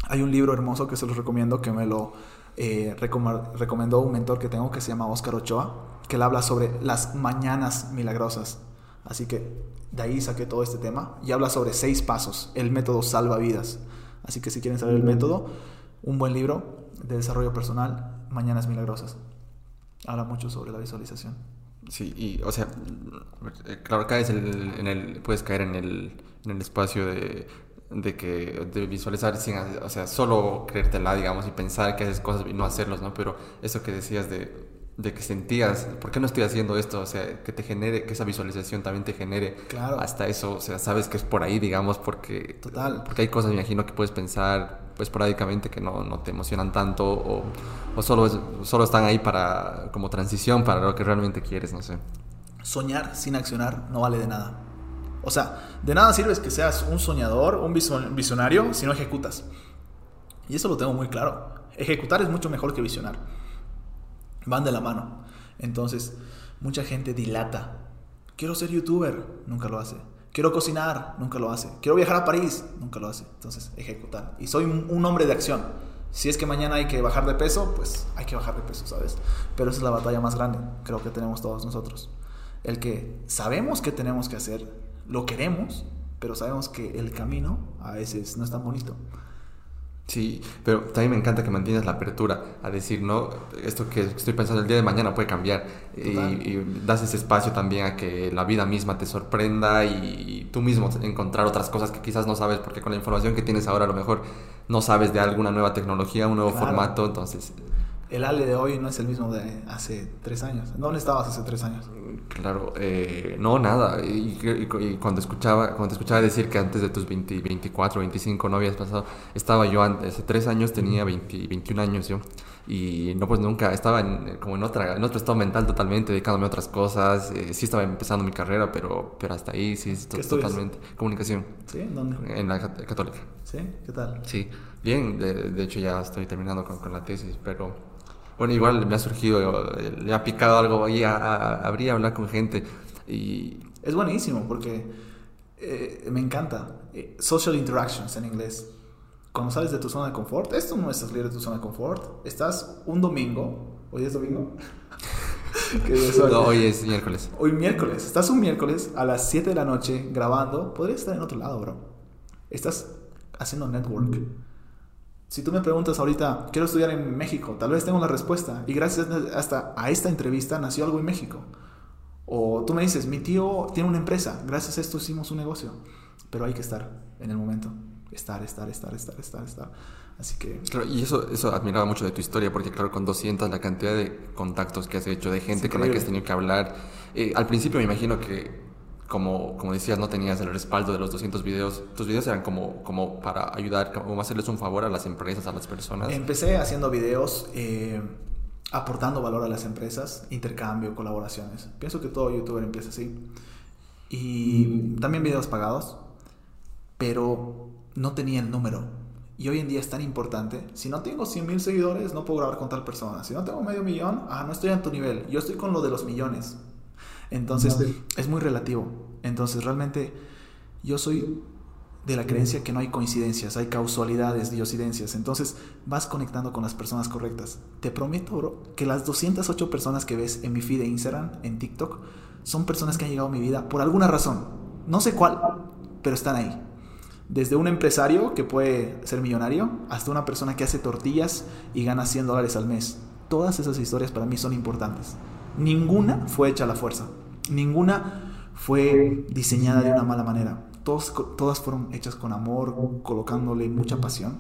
Hay un libro hermoso que se los recomiendo, que me lo eh, recomendó un mentor que tengo que se llama Oscar Ochoa, que él habla sobre las mañanas milagrosas. Así que de ahí saqué todo este tema y habla sobre seis pasos, el método salva vidas. Así que si quieren saber el método, un buen libro, de desarrollo personal, Mañanas Milagrosas. Habla mucho sobre la visualización. Sí, y o sea, claro, caes en el, puedes caer en el, en el espacio de, de que de visualizar sin, o sea, solo creértela, digamos, y pensar que haces cosas y no hacerlos, ¿no? Pero eso que decías de de que sentías, ¿por qué no estoy haciendo esto? O sea, que te genere, que esa visualización también te genere claro. hasta eso, o sea, sabes que es por ahí, digamos, porque, Total. porque hay cosas, me imagino, que puedes pensar esporádicamente que no, no te emocionan tanto o, o solo, solo están ahí para, como transición para lo que realmente quieres, no sé. soñar sin accionar no vale de nada. O sea, de nada sirve que seas un soñador, un visionario, si no ejecutas. Y eso lo tengo muy claro. Ejecutar es mucho mejor que visionar. Van de la mano. Entonces, mucha gente dilata. Quiero ser youtuber, nunca lo hace. Quiero cocinar, nunca lo hace. Quiero viajar a París, nunca lo hace. Entonces, ejecutar. Y soy un, hombre de acción. Si es que mañana hay que bajar de peso, pues hay que bajar de peso, ¿sabes? Pero esa es la batalla más grande, creo que tenemos todos nosotros. El que sabemos que tenemos que hacer, lo queremos, pero sabemos que el camino a veces no es tan bonito. Sí, pero también me encanta que mantienes la apertura a decir, no, esto que estoy pensando el día de mañana puede cambiar. Y, das ese espacio también a que la vida misma te sorprenda y, tú mismo encontrar otras cosas que quizás no sabes, porque con la información que tienes ahora a lo mejor no sabes de alguna nueva tecnología, un nuevo formato, entonces el Ale de hoy no es el mismo de hace tres años. ¿Dónde estabas hace tres años? Claro, eh, no, nada. Y, cuando, escuchaba, cuando te escuchaba decir que antes de tus 20, 24, 25 no habías pasado, estaba yo antes, hace tres años tenía 20, 21 años yo. Y no, pues nunca, estaba en, como en, otra, en otro estado mental totalmente, dedicándome a otras cosas. Eh, sí estaba empezando mi carrera, pero, pero hasta ahí sí, totalmente. Comunicación. ¿Sí? ¿Dónde? En la católica. ¿Sí? ¿Qué tal? Sí, bien. De, de hecho ya estoy terminando con, con la tesis, pero bueno, igual me ha surgido, le ha picado algo ahí, habría hablar con gente. Y... Es buenísimo porque eh, me encanta. Eh, social interactions en inglés. Cuando sales de tu zona de confort, esto no es salir de tu zona de confort. Estás un domingo, hoy es domingo. no, hoy es miércoles. Hoy miércoles. Estás un miércoles a las 7 de la noche grabando. Podrías estar en otro lado, bro. Estás haciendo network si tú me preguntas ahorita, quiero estudiar en México, tal vez tengo la respuesta. Y gracias hasta a esta entrevista nació algo en México. O tú me dices, mi tío tiene una empresa, gracias a esto hicimos un negocio. Pero hay que estar en el momento. Estar, estar, estar, estar, estar, estar. Así que... Claro, y eso, eso admiraba mucho de tu historia, porque claro, con 200 la cantidad de contactos que has hecho, de gente con la que has tenido que hablar. Eh, al principio me imagino que como, como decías, no tenías el respaldo de los 200 videos. Tus videos eran como, como para ayudar, como hacerles un favor a las empresas, a las personas. Empecé haciendo videos eh, aportando valor a las empresas, intercambio, colaboraciones. Pienso que todo youtuber empieza así. Y también videos pagados, pero no tenía el número. Y hoy en día es tan importante. Si no tengo 100 mil seguidores, no puedo grabar con tal persona. Si no tengo medio millón, ah, no estoy en tu nivel. Yo estoy con lo de los millones. Entonces, es muy relativo. Entonces, realmente, yo soy de la creencia que no hay coincidencias, hay causalidades, diosidencias. Entonces, vas conectando con las personas correctas. Te prometo, bro, que las 208 personas que ves en mi feed de Instagram, en TikTok, son personas que han llegado a mi vida por alguna razón. No sé cuál, pero están ahí. Desde un empresario que puede ser millonario hasta una persona que hace tortillas y gana 100 dólares al mes. Todas esas historias para mí son importantes. Ninguna fue hecha a la fuerza. Ninguna fue diseñada de una mala manera. todas fueron hechas con amor, colocándole mucha pasión.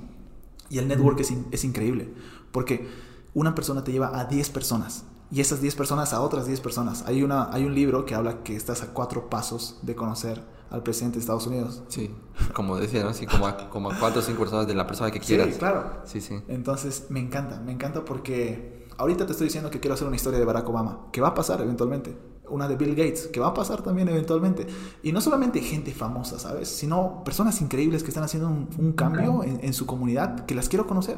Y el network es, es increíble, porque una persona te lleva a 10 personas y esas 10 personas a otras 10 personas. Hay, una, hay un libro que habla que estás a cuatro pasos de conocer al presidente de Estados Unidos. Sí, como decía, ¿no? Sí, como a, como a cuatro o cinco personas de la persona que quieras. Sí, claro. Sí, sí. Entonces, me encanta, me encanta porque ahorita te estoy diciendo que quiero hacer una historia de Barack Obama, que va a pasar eventualmente. Una de Bill Gates, que va a pasar también eventualmente. Y no solamente gente famosa, ¿sabes? Sino personas increíbles que están haciendo un, cambio en, su comunidad, que las quiero conocer.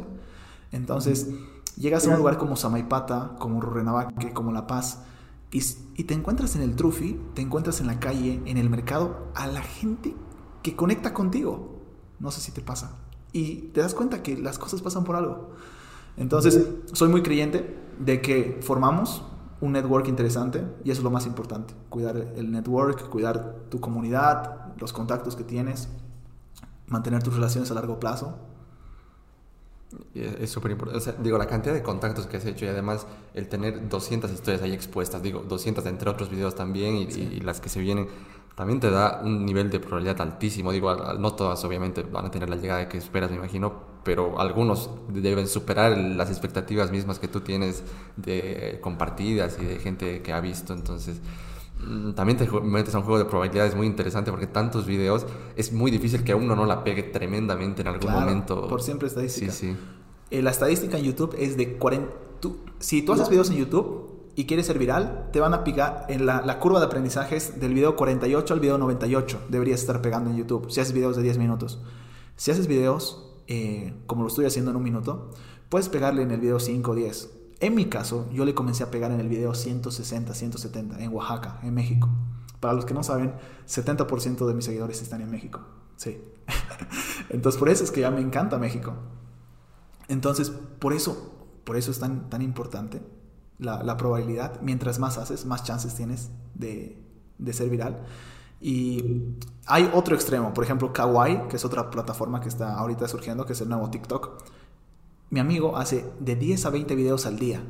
Entonces, llegas a un lugar como Samaipata, como Rurrenabaque, como La Paz, y, y te encuentras en el Trufi, te encuentras en la calle, en el mercado, a la gente que conecta contigo. No sé si te pasa. Y te das cuenta que las cosas pasan por algo. Entonces, soy muy creyente de que formamos un network interesante y eso es lo más importante. Cuidar el network, cuidar tu comunidad, los contactos que tienes, mantener tus relaciones a largo plazo. Es súper importante. digo, la cantidad de contactos que has hecho y además el tener 200 historias ahí expuestas, digo, 200 entre otros videos también y las que se vienen también te da un nivel de probabilidad altísimo. Digo, no todas obviamente van a tener la llegada que esperas, me imagino, pero algunos deben superar las expectativas mismas que tú tienes de compartidas y de gente que ha visto. Entonces, mm, también te metes a un juego de probabilidades muy interesante porque tantos videos es muy difícil que a uno no la pegue tremendamente en algún momento. Por siempre estadística. Sí, sí. Eh, la estadística en YouTube es de 40. si tú haces videos en YouTube y quieres ser viral, te van a picar en la, curva de aprendizajes del video 48 al video 98. Deberías estar pegando en YouTube si haces videos de 10 minutos. Si haces videos eh, como lo estoy haciendo en un minuto, puedes pegarle en el video 5 o 10. En mi caso, yo le comencé a pegar en el video 160, 170 en Oaxaca, en México. Para los que no saben, 70% de mis seguidores están en México. Sí. Entonces, por eso es que ya me encanta México. Entonces, por eso, por eso es tan, tan importante la, probabilidad. Mientras más haces, más chances tienes de, de, ser viral. Y hay otro extremo, por ejemplo, Kawaii, que es otra plataforma que está ahorita surgiendo, que es el nuevo TikTok. Mi amigo hace de 10 a 20 videos al día.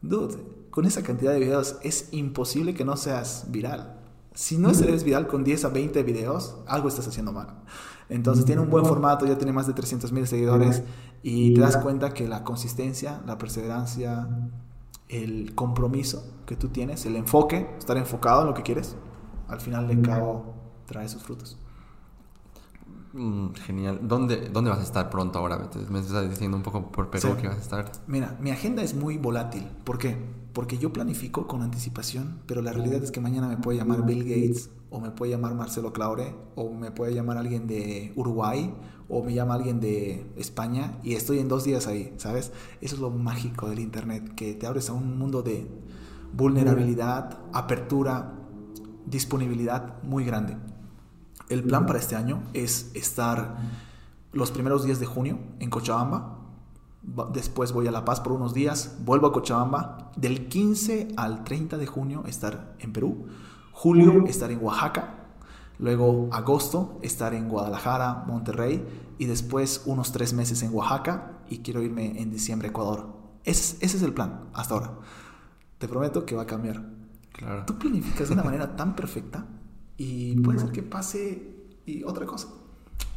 Dude, con esa cantidad de videos es imposible que no seas viral. Si no eres viral con 10 a 20 videos, algo estás haciendo mal. Entonces tiene un buen formato, ya tiene más de 300 mil seguidores y te das cuenta que la consistencia, la perseverancia, el compromiso que tú tienes, el enfoque, estar enfocado en lo que quieres, al final de cabo trae sus frutos. Mm, genial. ¿Dónde, ¿Dónde vas a estar pronto ahora? Me estás diciendo un poco por Perú que vas a estar. Mira, mi agenda es muy volátil. ¿Por qué? Porque yo planifico con anticipación, pero la realidad es que mañana me puede llamar Bill Gates, o me puede llamar Marcelo Claure, o me puede llamar alguien de Uruguay, o me llama alguien de España, y estoy en dos días ahí, ¿sabes? Eso es lo mágico del Internet, que te abres a un mundo de vulnerabilidad, apertura, disponibilidad muy grande. El plan para este año es estar los primeros días de junio en Cochabamba. Después voy a La Paz por unos días, vuelvo a Cochabamba. Del 15 al 30 de junio estar en Perú. Julio estar en Oaxaca. Luego agosto estar en Guadalajara, Monterrey. Y después unos tres meses en Oaxaca. Y quiero irme en diciembre a Ecuador. Ese, ese es el plan hasta ahora. Te prometo que va a cambiar. Claro. Tú planificas de una manera tan perfecta y puede ser que pase y otra cosa.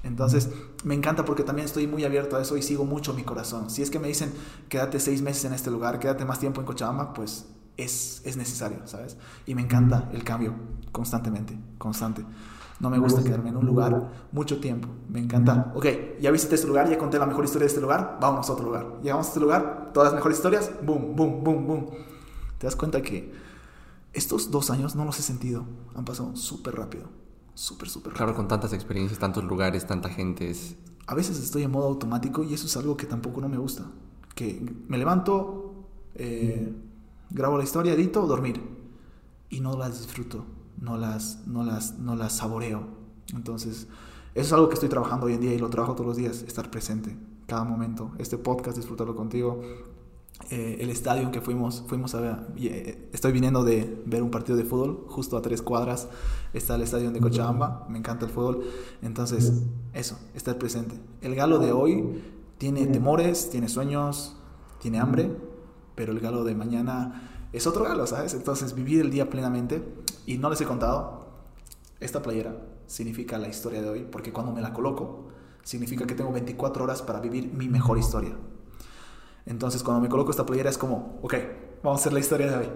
Entonces, me encanta porque también estoy muy abierto a eso y sigo mucho mi corazón. Si es que me dicen, quédate seis meses en este lugar, quédate más tiempo en Cochabamba, pues es, es necesario, ¿sabes? Y me encanta el cambio constantemente, constante. No me gusta quedarme en un lugar mucho tiempo. Me encanta. Ok, ya visité este lugar, ya conté la mejor historia de este lugar, vamos a otro lugar. Llegamos a este lugar, todas las mejores historias, boom, boom, boom, boom. Te das cuenta que estos dos años no los he sentido. Han pasado súper rápido. Súper, súper rápido. Claro, con tantas experiencias, tantos lugares, tanta gente. A veces estoy en modo automático y eso es algo que tampoco no me gusta. Que me levanto, eh, grabo la historia, edito, dormir. Y no las disfruto. No las, no las, no las saboreo. Entonces, eso es algo que estoy trabajando hoy en día y lo trabajo todos los días. Estar presente cada momento. Este podcast, disfrutarlo contigo eh, el estadio que fuimos, fuimos a ver, eh, estoy viniendo de ver un partido de fútbol, justo a tres cuadras está el estadio de Cochabamba, me encanta el fútbol, entonces eso, estar presente. El galo de hoy tiene temores, tiene sueños, tiene hambre, pero el galo de mañana es otro galo, ¿sabes? Entonces vivir el día plenamente, y no les he contado, esta playera significa la historia de hoy, porque cuando me la coloco, significa que tengo 24 horas para vivir mi mejor historia. Entonces, cuando me coloco esta playera es como, ok, vamos a hacer la historia de hoy.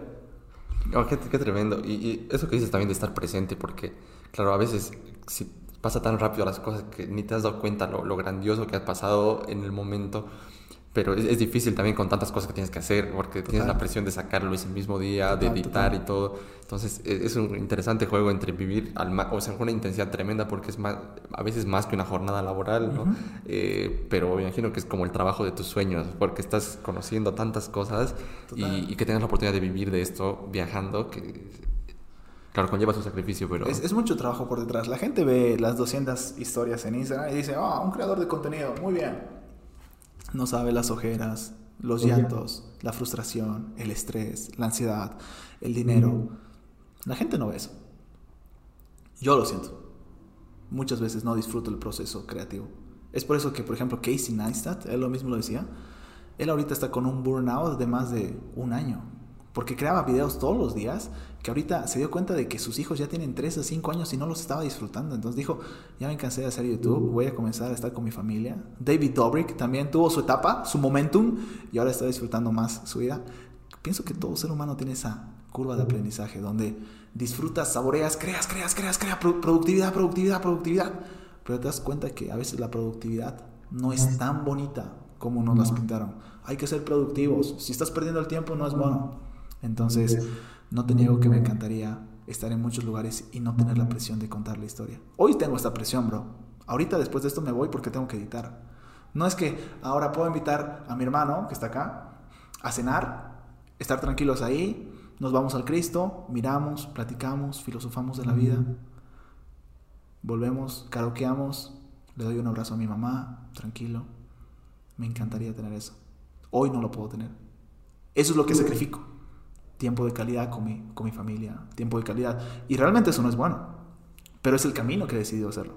Oh, qué, tremendo. Y, eso que dices también de estar presente, porque, claro, a veces si pasa tan rápido las cosas que ni te has dado cuenta lo, lo grandioso que has pasado en el momento pero es, difícil también con tantas cosas que tienes que hacer, porque tienes la presión de sacarlo ese mismo día, de editar y todo. Entonces e, es, un interesante juego entre vivir, al o sea, una intensidad tremenda, porque es más, a veces más que una jornada laboral, ¿no? Eh, pero me imagino que es como el trabajo de tus sueños, porque estás conociendo tantas cosas y, que tengas la oportunidad de vivir de esto viajando, que Claro, conlleva su sacrificio, pero... Es, es, mucho trabajo por detrás. La gente ve las 200 historias en Instagram y dice, ah, un creador de contenido, muy bien no sabe las ojeras, los llantos, la frustración, el estrés, la ansiedad, el dinero. La gente no ve eso. Yo lo siento. Muchas veces no disfruto el proceso creativo. Es por eso que, por ejemplo, Casey Neistat, él lo mismo lo decía, él ahorita está con un burnout de más de un año porque creaba videos todos los días, que ahorita se dio cuenta de que sus hijos ya tienen 3 a 5 años y no los estaba disfrutando. Entonces dijo, ya me cansé de hacer YouTube, voy a comenzar a estar con mi familia. David Dobrik también tuvo su etapa, su momentum, y ahora está disfrutando más su vida. Pienso que todo ser humano tiene esa curva de aprendizaje, donde disfrutas, saboreas, creas, creas, creas, creas, productividad, productividad, productividad. Pero te das cuenta que a veces la productividad no es tan bonita como nos las pintaron. Hay que ser productivos. Si estás perdiendo el tiempo, no es bueno. Entonces, no te niego que me encantaría estar en muchos lugares y no tener la presión de contar la historia. Hoy tengo esta presión, bro. Ahorita después de esto me voy porque tengo que editar. No es que ahora puedo invitar a mi hermano, que está acá, a cenar, estar tranquilos ahí, nos vamos al Cristo, miramos, platicamos, filosofamos de la vida, volvemos, karaokeamos, le doy un abrazo a mi mamá, tranquilo. Me encantaría tener eso. Hoy no lo puedo tener. Eso es lo que sacrifico. Tiempo de calidad con mi, con mi familia, tiempo de calidad. Y realmente eso no es bueno, pero es el camino que he decidido hacerlo.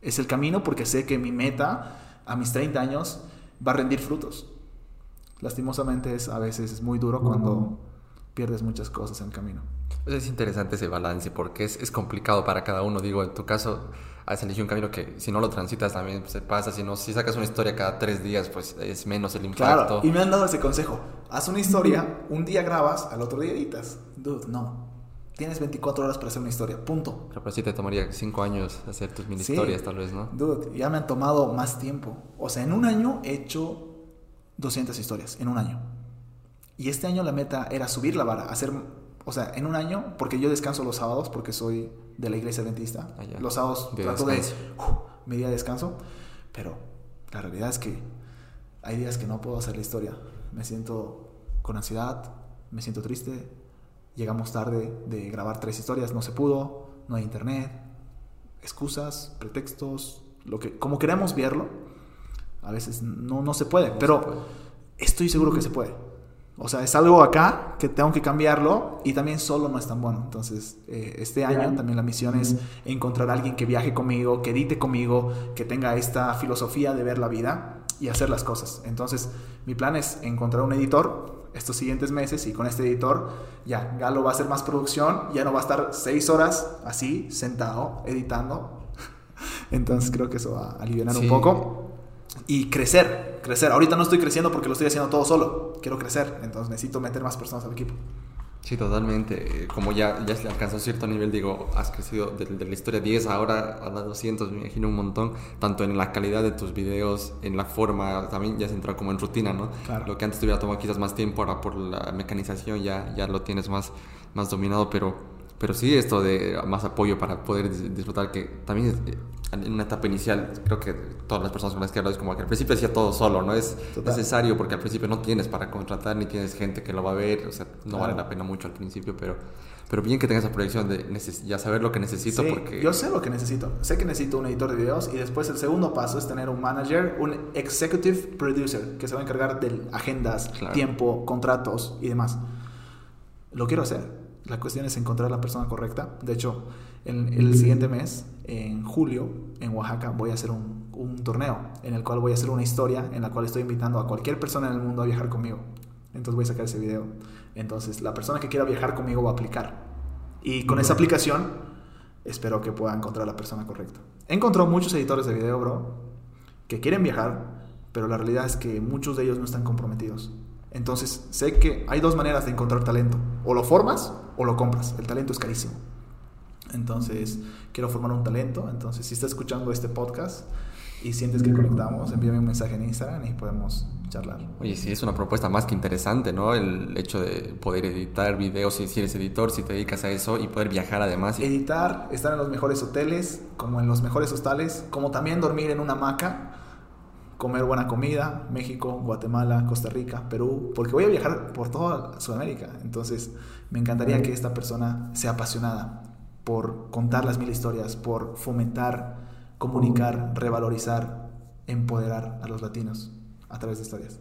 Es el camino porque sé que mi meta a mis 30 años va a rendir frutos. Lastimosamente es, a veces es muy duro cuando pierdes muchas cosas en el camino. Es interesante ese balance porque es, es complicado para cada uno. Digo, en tu caso, has elegido un camino que si no lo transitas también se pasa. Si no, si sacas una historia cada tres días, pues es menos el impacto. Claro, y me han dado ese consejo. Haz una historia, un día grabas, al otro día editas. Dude, no. Tienes 24 horas para hacer una historia, punto. Pero sí te tomaría 5 años hacer tus mini historias, tal vez, ¿no? Dude, ya me han tomado más tiempo. O sea, en un año he hecho 200 historias, en un año. Y este año la meta era subir la vara, hacer, o sea, en un año, porque yo descanso los sábados, porque soy de la iglesia adventista. Ah, los sábados trato de uh, mi día de descanso, pero la realidad es que hay días que no puedo hacer la historia. Me siento con ansiedad, me siento triste. Llegamos tarde de grabar tres historias, no se pudo, no hay internet, excusas, pretextos, lo que como queremos verlo, a veces no, no se puede, pero estoy seguro que se puede. O sea, es algo acá que tengo que cambiarlo y también solo no es tan bueno. Entonces, eh, este año también la misión es encontrar a alguien que viaje conmigo, que edite conmigo, que tenga esta filosofía de ver la vida y hacer las cosas. Entonces, mi plan es encontrar un editor estos siguientes meses y con este editor ya Galo va a hacer más producción, ya no va a estar seis horas así, sentado, editando. Entonces, creo que eso va a aliviar un poco y crecer, crecer. Ahorita no estoy creciendo porque lo estoy haciendo todo solo. Quiero crecer, entonces necesito meter más personas al equipo. Sí, totalmente. Como ya, ya se alcanzó cierto nivel, digo, has crecido de, la historia 10 ahora a 200, me imagino un montón, tanto en la calidad de tus videos, en la forma, también ya se entró como en rutina, ¿no? Claro. Lo que antes te hubiera tomado quizás más tiempo, ahora por la mecanización ya, ya lo tienes más, más dominado, pero pero sí, esto de más apoyo para poder disfrutar, que también eh, en una etapa inicial, creo que todas las personas con las que hablo es como que al principio hacía todo solo, no es necesario porque al principio no tienes para contratar ni tienes gente que lo va a ver, o sea, no vale la pena mucho al principio, pero, pero bien que tengas esa proyección de ya saber lo que necesito. Sí, porque... Yo sé lo que necesito, sé que necesito un editor de videos y después el segundo paso es tener un manager, un executive producer que se va a encargar de agendas, tiempo, contratos y demás. Lo quiero hacer la cuestión es encontrar la persona correcta. De hecho, en, el siguiente mes, en julio, en Oaxaca, voy a hacer un, un, torneo en el cual voy a hacer una historia en la cual estoy invitando a cualquier persona en el mundo a viajar conmigo. Entonces voy a sacar ese video. Entonces, la persona que quiera viajar conmigo va a aplicar. Y con esa aplicación, espero que pueda encontrar la persona correcta. He encontrado muchos editores de video, bro, que quieren viajar, pero la realidad es que muchos de ellos no están comprometidos. Entonces, sé que hay dos maneras de encontrar talento. O lo formas o lo compras. El talento es carísimo. Entonces, quiero formar un talento. Entonces, si estás escuchando este podcast y sientes que conectamos, envíame un mensaje en Instagram y podemos charlar. Oye, sí, es una propuesta más que interesante, ¿no? El hecho de poder editar videos, si eres editor, si te dedicas a eso y poder viajar además. Editar, estar en los mejores hoteles, como en los mejores hostales, como también dormir en una hamaca comer buena comida, México, Guatemala, Costa Rica, Perú, porque voy a viajar por toda Sudamérica. Entonces, me encantaría que esta persona sea apasionada por contar las mil historias, por fomentar, comunicar, revalorizar, empoderar a los latinos a través de historias.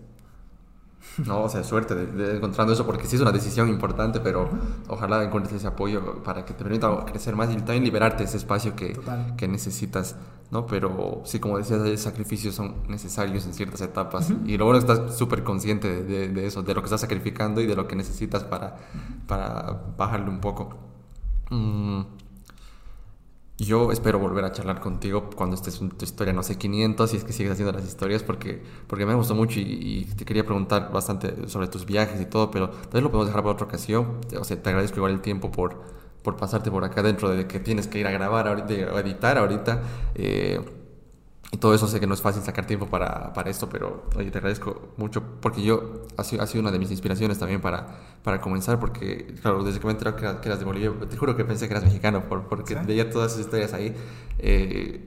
No, o sea, suerte de, encontrando eso, porque sí es una decisión importante, pero ojalá encuentres ese apoyo para que te permita crecer más y también liberarte ese espacio que, que necesitas, ¿no? Pero sí, como decías, los sacrificios son necesarios en ciertas etapas. Y lo bueno es que estás súper consciente de, eso, de lo que estás sacrificando y de lo que necesitas para, para bajarle un poco. Mm. Yo espero volver a charlar contigo cuando estés en tu historia, no sé, 500, si es que sigues haciendo las historias, porque, porque me gustó mucho y, te quería preguntar bastante sobre tus viajes y todo, pero tal vez lo podemos dejar para otra ocasión. O sea, te agradezco igual el tiempo por, por pasarte por acá dentro de que tienes que ir a grabar ahorita, a editar ahorita. Eh, y todo eso sé que no es fácil sacar tiempo para, para esto, pero oye, te agradezco mucho porque yo ha sido, ha sido una de mis inspiraciones también para, para comenzar, porque claro, desde que me enteré que, eras de Bolivia, te juro que pensé que eras mexicano, por, porque veía todas esas historias ahí. Eh,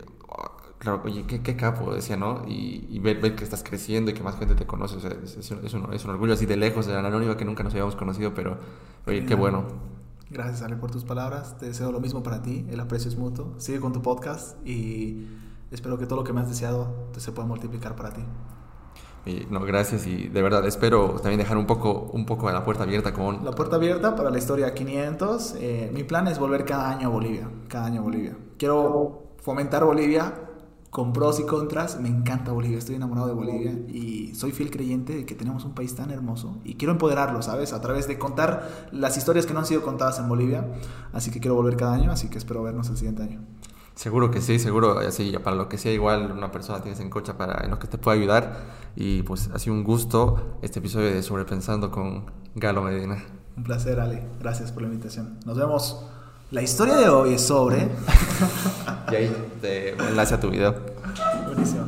claro, oye, qué, qué, capo, decía, ¿no? Y, ver, ver, que estás creciendo y que más gente te conoce, o sea, es, es, un, es, un, orgullo así de lejos, de la anónima que nunca nos habíamos conocido, pero oye, qué bueno. Gracias, Ale, por tus palabras. Te deseo lo mismo para ti. El aprecio es mutuo. Sigue con tu podcast y espero que todo lo que me has deseado se pueda multiplicar para ti. Y, no, gracias y de verdad espero también dejar un poco, un poco de la puerta abierta con... La puerta abierta para la historia 500. Eh, mi plan es volver cada año a Bolivia, cada año a Bolivia. Quiero fomentar Bolivia con pros y contras. Me encanta Bolivia, estoy enamorado de Bolivia y soy fiel creyente de que tenemos un país tan hermoso y quiero empoderarlo, ¿sabes? A través de contar las historias que no han sido contadas en Bolivia. Así que quiero volver cada año, así que espero vernos el siguiente año. Seguro que sí, seguro, así, para lo que sea, igual una persona tienes en cocha para en lo que te pueda ayudar. Y pues ha sido un gusto este episodio de Sobrepensando con Galo Medina. Un placer, Ale. Gracias por la invitación. Nos vemos. La historia de hoy es sobre. y ahí te enlace a tu video. Buenísimo.